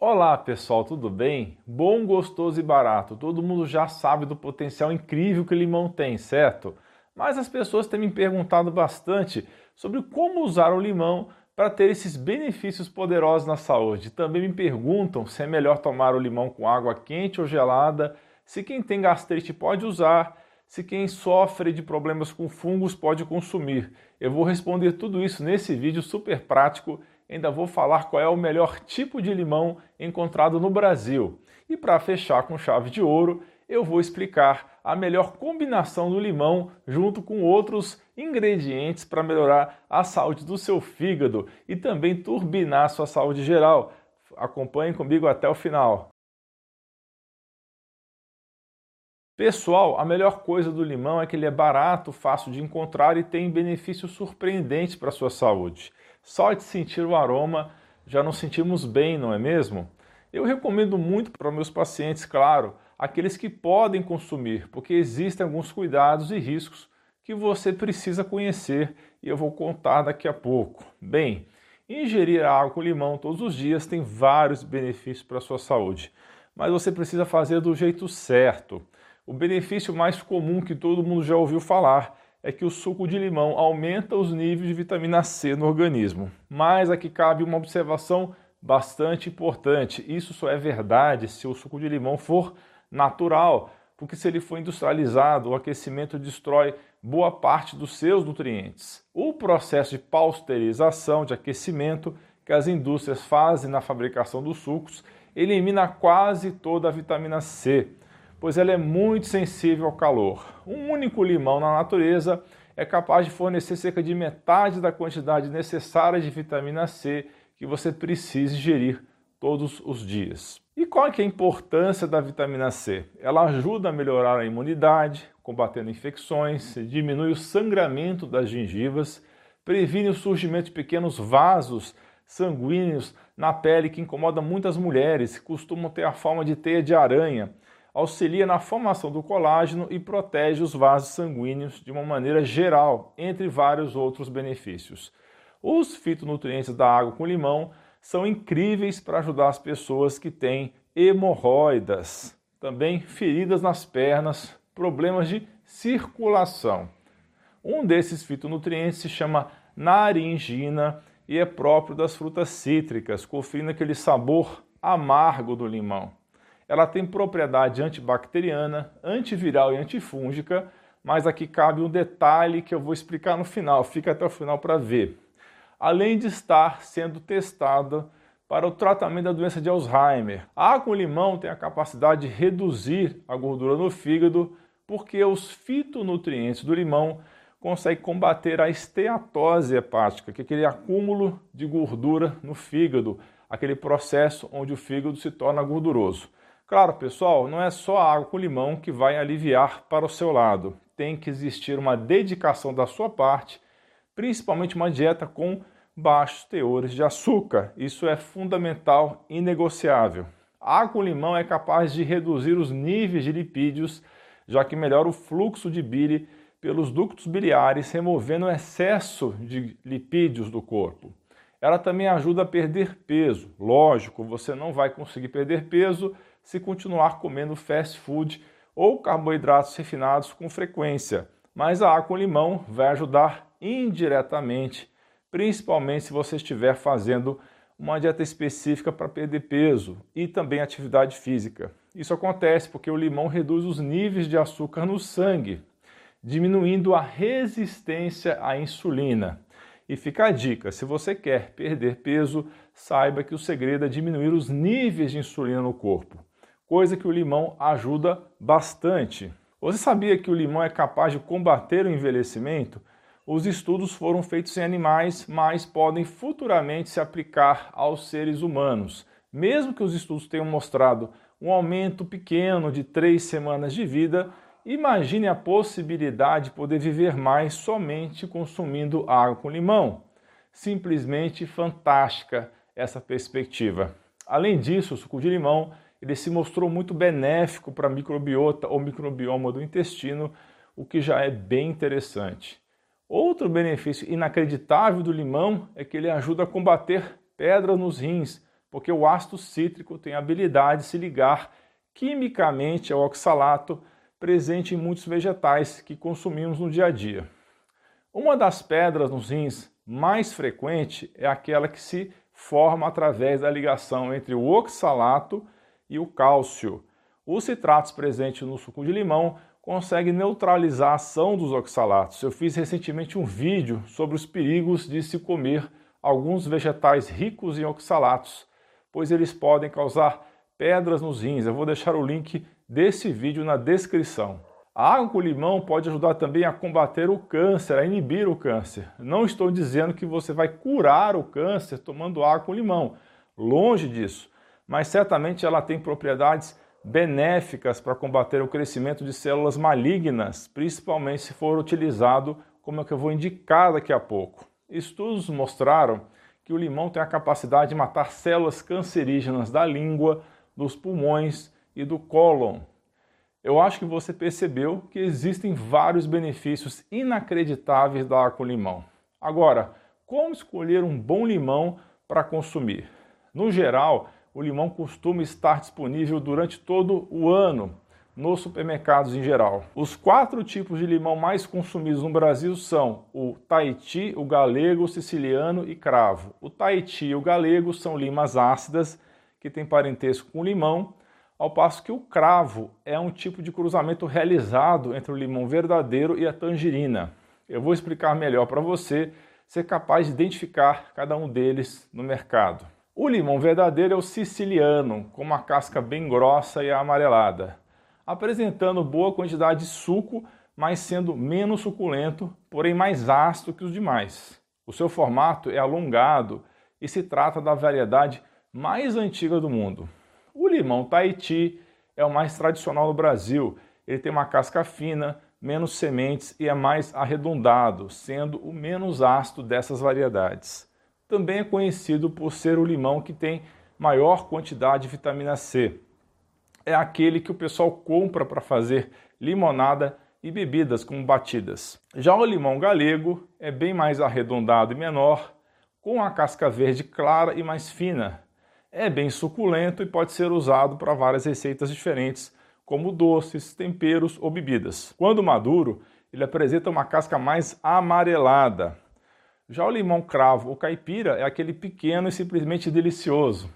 Olá pessoal, tudo bem? Bom, gostoso e barato. Todo mundo já sabe do potencial incrível que o limão tem, certo? Mas as pessoas têm me perguntado bastante sobre como usar o limão para ter esses benefícios poderosos na saúde. Também me perguntam se é melhor tomar o limão com água quente ou gelada, se quem tem gastrite pode usar, se quem sofre de problemas com fungos pode consumir. Eu vou responder tudo isso nesse vídeo super prático ainda vou falar qual é o melhor tipo de limão encontrado no Brasil. E para fechar com chave de ouro, eu vou explicar a melhor combinação do limão junto com outros ingredientes para melhorar a saúde do seu fígado e também turbinar a sua saúde geral. Acompanhe comigo até o final. Pessoal, a melhor coisa do limão é que ele é barato, fácil de encontrar e tem benefícios surpreendentes para a sua saúde. Só de sentir o aroma já nos sentimos bem, não é mesmo? Eu recomendo muito para meus pacientes, claro, aqueles que podem consumir, porque existem alguns cuidados e riscos que você precisa conhecer e eu vou contar daqui a pouco. Bem, ingerir água com limão todos os dias tem vários benefícios para a sua saúde, mas você precisa fazer do jeito certo. O benefício mais comum que todo mundo já ouviu falar é que o suco de limão aumenta os níveis de vitamina C no organismo. Mas aqui cabe uma observação bastante importante. Isso só é verdade se o suco de limão for natural, porque se ele for industrializado, o aquecimento destrói boa parte dos seus nutrientes. O processo de pasteurização, de aquecimento que as indústrias fazem na fabricação dos sucos, elimina quase toda a vitamina C pois ela é muito sensível ao calor. Um único limão na natureza é capaz de fornecer cerca de metade da quantidade necessária de vitamina C que você precisa ingerir todos os dias. E qual é, é a importância da vitamina C? Ela ajuda a melhorar a imunidade, combatendo infecções, diminui o sangramento das gengivas, previne o surgimento de pequenos vasos sanguíneos na pele que incomoda muitas mulheres, que costumam ter a forma de teia de aranha auxilia na formação do colágeno e protege os vasos sanguíneos de uma maneira geral, entre vários outros benefícios. Os fitonutrientes da água com limão são incríveis para ajudar as pessoas que têm hemorroidas, também feridas nas pernas, problemas de circulação. Um desses fitonutrientes se chama naringina e é próprio das frutas cítricas, conferindo aquele sabor amargo do limão. Ela tem propriedade antibacteriana, antiviral e antifúngica, mas aqui cabe um detalhe que eu vou explicar no final, fica até o final para ver. Além de estar sendo testada para o tratamento da doença de Alzheimer. A água com limão tem a capacidade de reduzir a gordura no fígado, porque os fitonutrientes do limão conseguem combater a esteatose hepática, que é aquele acúmulo de gordura no fígado, aquele processo onde o fígado se torna gorduroso. Claro, pessoal, não é só a água com limão que vai aliviar para o seu lado. Tem que existir uma dedicação da sua parte, principalmente uma dieta com baixos teores de açúcar. Isso é fundamental e negociável. A água com limão é capaz de reduzir os níveis de lipídios, já que melhora o fluxo de bile pelos ductos biliares, removendo o excesso de lipídios do corpo. Ela também ajuda a perder peso. Lógico, você não vai conseguir perder peso se continuar comendo fast food ou carboidratos refinados com frequência, mas a água com limão vai ajudar indiretamente, principalmente se você estiver fazendo uma dieta específica para perder peso e também atividade física. Isso acontece porque o limão reduz os níveis de açúcar no sangue, diminuindo a resistência à insulina. E fica a dica: se você quer perder peso, saiba que o segredo é diminuir os níveis de insulina no corpo coisa que o limão ajuda bastante. Você sabia que o limão é capaz de combater o envelhecimento? Os estudos foram feitos em animais, mas podem futuramente se aplicar aos seres humanos. Mesmo que os estudos tenham mostrado um aumento pequeno de três semanas de vida, imagine a possibilidade de poder viver mais somente consumindo água com limão. Simplesmente fantástica essa perspectiva. Além disso, o suco de limão ele se mostrou muito benéfico para a microbiota ou microbioma do intestino, o que já é bem interessante. Outro benefício inacreditável do limão é que ele ajuda a combater pedras nos rins, porque o ácido cítrico tem a habilidade de se ligar quimicamente ao oxalato presente em muitos vegetais que consumimos no dia a dia. Uma das pedras nos rins mais frequente é aquela que se forma através da ligação entre o oxalato e o cálcio. Os citratos presentes no suco de limão conseguem neutralizar a ação dos oxalatos. Eu fiz recentemente um vídeo sobre os perigos de se comer alguns vegetais ricos em oxalatos, pois eles podem causar pedras nos rins. Eu vou deixar o link desse vídeo na descrição. A água com limão pode ajudar também a combater o câncer, a inibir o câncer. Não estou dizendo que você vai curar o câncer tomando água com limão, longe disso, mas certamente ela tem propriedades benéficas para combater o crescimento de células malignas, principalmente se for utilizado como é que eu vou indicar daqui a pouco. Estudos mostraram que o limão tem a capacidade de matar células cancerígenas da língua, dos pulmões e do cólon. Eu acho que você percebeu que existem vários benefícios inacreditáveis da água com limão. Agora, como escolher um bom limão para consumir? No geral, o limão costuma estar disponível durante todo o ano nos supermercados em geral. Os quatro tipos de limão mais consumidos no Brasil são o Tahiti, o galego, o siciliano e cravo. O Tahiti e o galego são limas ácidas que têm parentesco com o limão ao passo que o cravo é um tipo de cruzamento realizado entre o limão verdadeiro e a tangerina. Eu vou explicar melhor para você ser capaz de identificar cada um deles no mercado. O limão verdadeiro é o siciliano, com uma casca bem grossa e amarelada, apresentando boa quantidade de suco, mas sendo menos suculento, porém mais ácido que os demais. O seu formato é alongado e se trata da variedade mais antiga do mundo. O limão Tahiti é o mais tradicional no Brasil. Ele tem uma casca fina, menos sementes e é mais arredondado, sendo o menos ácido dessas variedades. Também é conhecido por ser o limão que tem maior quantidade de vitamina C. É aquele que o pessoal compra para fazer limonada e bebidas como batidas. Já o limão galego é bem mais arredondado e menor, com a casca verde clara e mais fina, é bem suculento e pode ser usado para várias receitas diferentes, como doces, temperos ou bebidas. Quando maduro, ele apresenta uma casca mais amarelada. Já o limão cravo ou caipira é aquele pequeno e simplesmente delicioso.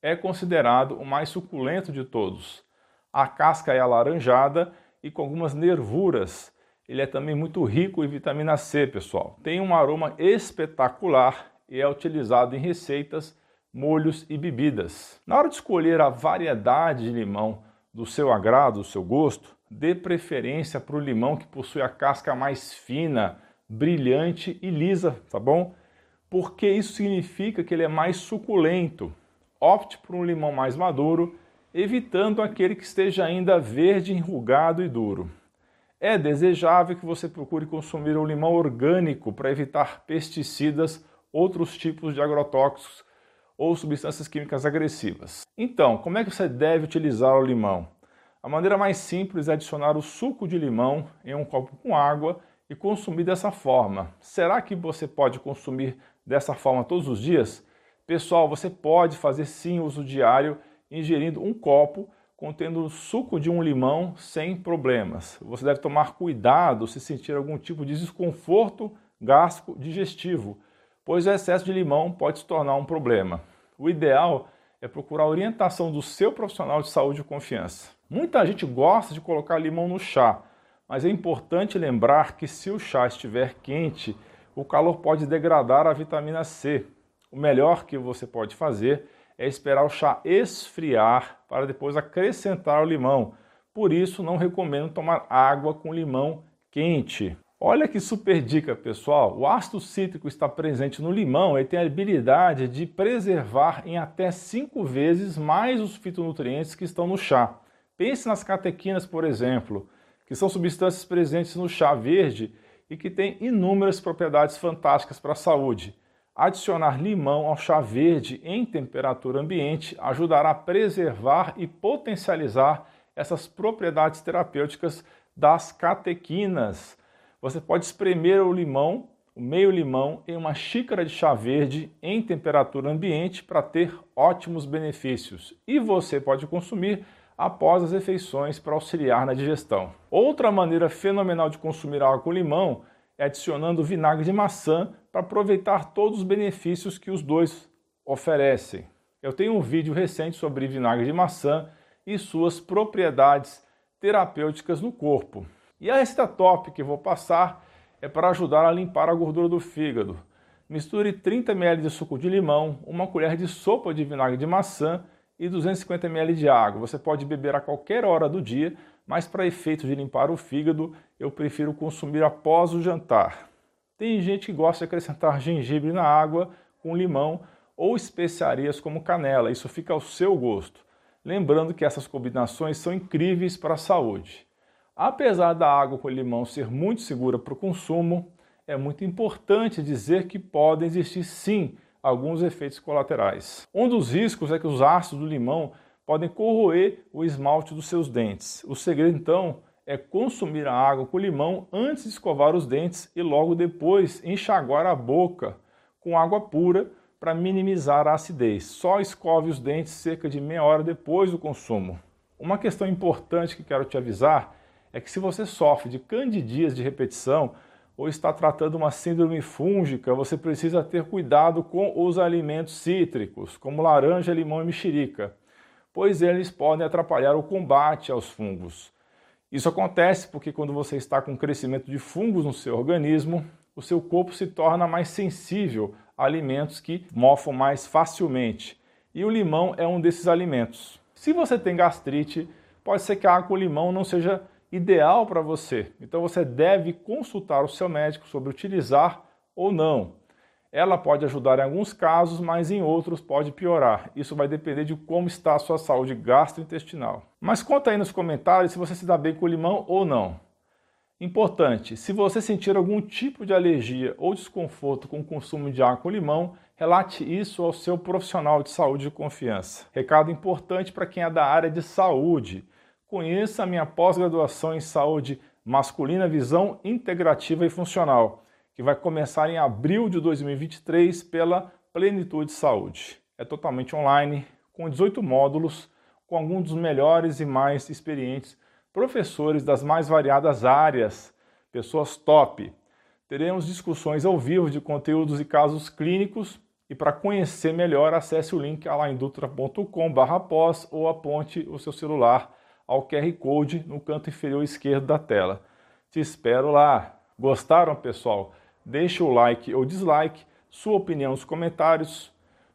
É considerado o mais suculento de todos. A casca é alaranjada e com algumas nervuras. Ele é também muito rico em vitamina C, pessoal. Tem um aroma espetacular e é utilizado em receitas molhos e bebidas. Na hora de escolher a variedade de limão do seu agrado, do seu gosto, dê preferência para o limão que possui a casca mais fina, brilhante e lisa, tá bom? Porque isso significa que ele é mais suculento. Opte por um limão mais maduro, evitando aquele que esteja ainda verde, enrugado e duro. É desejável que você procure consumir um limão orgânico para evitar pesticidas, outros tipos de agrotóxicos ou substâncias químicas agressivas. Então, como é que você deve utilizar o limão? A maneira mais simples é adicionar o suco de limão em um copo com água e consumir dessa forma. Será que você pode consumir dessa forma todos os dias? Pessoal, você pode fazer sim uso diário ingerindo um copo contendo suco de um limão sem problemas. Você deve tomar cuidado se sentir algum tipo de desconforto gástrico digestivo pois o excesso de limão pode se tornar um problema. O ideal é procurar a orientação do seu profissional de saúde de confiança. Muita gente gosta de colocar limão no chá, mas é importante lembrar que se o chá estiver quente, o calor pode degradar a vitamina C. O melhor que você pode fazer é esperar o chá esfriar para depois acrescentar o limão. Por isso, não recomendo tomar água com limão quente. Olha que super dica, pessoal. O ácido cítrico está presente no limão e tem a habilidade de preservar em até 5 vezes mais os fitonutrientes que estão no chá. Pense nas catequinas, por exemplo, que são substâncias presentes no chá verde e que têm inúmeras propriedades fantásticas para a saúde. Adicionar limão ao chá verde em temperatura ambiente ajudará a preservar e potencializar essas propriedades terapêuticas das catequinas. Você pode espremer o limão o meio limão em uma xícara de chá verde em temperatura ambiente para ter ótimos benefícios. E você pode consumir após as refeições para auxiliar na digestão. Outra maneira fenomenal de consumir água com limão é adicionando vinagre de maçã para aproveitar todos os benefícios que os dois oferecem. Eu tenho um vídeo recente sobre vinagre de maçã e suas propriedades terapêuticas no corpo. E a receita top que vou passar é para ajudar a limpar a gordura do fígado. Misture 30 ml de suco de limão, uma colher de sopa de vinagre de maçã e 250 ml de água. Você pode beber a qualquer hora do dia, mas para efeito de limpar o fígado, eu prefiro consumir após o jantar. Tem gente que gosta de acrescentar gengibre na água com limão ou especiarias como canela, isso fica ao seu gosto. Lembrando que essas combinações são incríveis para a saúde. Apesar da água com limão ser muito segura para o consumo, é muito importante dizer que podem existir sim alguns efeitos colaterais. Um dos riscos é que os ácidos do limão podem corroer o esmalte dos seus dentes. O segredo então é consumir a água com limão antes de escovar os dentes e logo depois enxaguar a boca com água pura para minimizar a acidez. Só escove os dentes cerca de meia hora depois do consumo. Uma questão importante que quero te avisar é que se você sofre de candidias de repetição ou está tratando uma síndrome fúngica, você precisa ter cuidado com os alimentos cítricos, como laranja, limão e mexerica, pois eles podem atrapalhar o combate aos fungos. Isso acontece porque quando você está com crescimento de fungos no seu organismo, o seu corpo se torna mais sensível a alimentos que mofam mais facilmente. E o limão é um desses alimentos. Se você tem gastrite, pode ser que a água com limão não seja ideal para você. Então você deve consultar o seu médico sobre utilizar ou não. Ela pode ajudar em alguns casos, mas em outros pode piorar. Isso vai depender de como está a sua saúde gastrointestinal. Mas conta aí nos comentários se você se dá bem com limão ou não. Importante, se você sentir algum tipo de alergia ou desconforto com o consumo de água com limão, relate isso ao seu profissional de saúde de confiança. Recado importante para quem é da área de saúde. Conheça a minha pós-graduação em saúde masculina, visão integrativa e funcional, que vai começar em abril de 2023 pela Plenitude Saúde. É totalmente online, com 18 módulos, com alguns dos melhores e mais experientes professores das mais variadas áreas, pessoas top. Teremos discussões ao vivo de conteúdos e casos clínicos e para conhecer melhor, acesse o link alaindutra.com/pós ou aponte o seu celular ao QR Code no canto inferior esquerdo da tela. Te espero lá. Gostaram, pessoal? Deixe o like ou dislike, sua opinião nos comentários.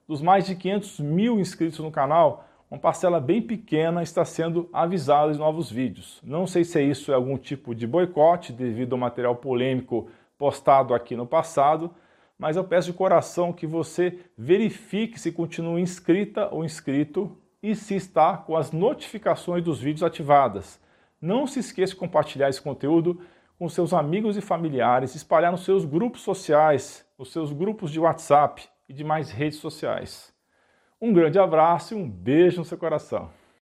Dos mais de 500 mil inscritos no canal, uma parcela bem pequena está sendo avisada de novos vídeos. Não sei se isso é algum tipo de boicote devido ao material polêmico postado aqui no passado, mas eu peço de coração que você verifique se continua inscrita ou inscrito e se está com as notificações dos vídeos ativadas. Não se esqueça de compartilhar esse conteúdo com seus amigos e familiares, espalhar nos seus grupos sociais, nos seus grupos de WhatsApp e demais redes sociais. Um grande abraço e um beijo no seu coração.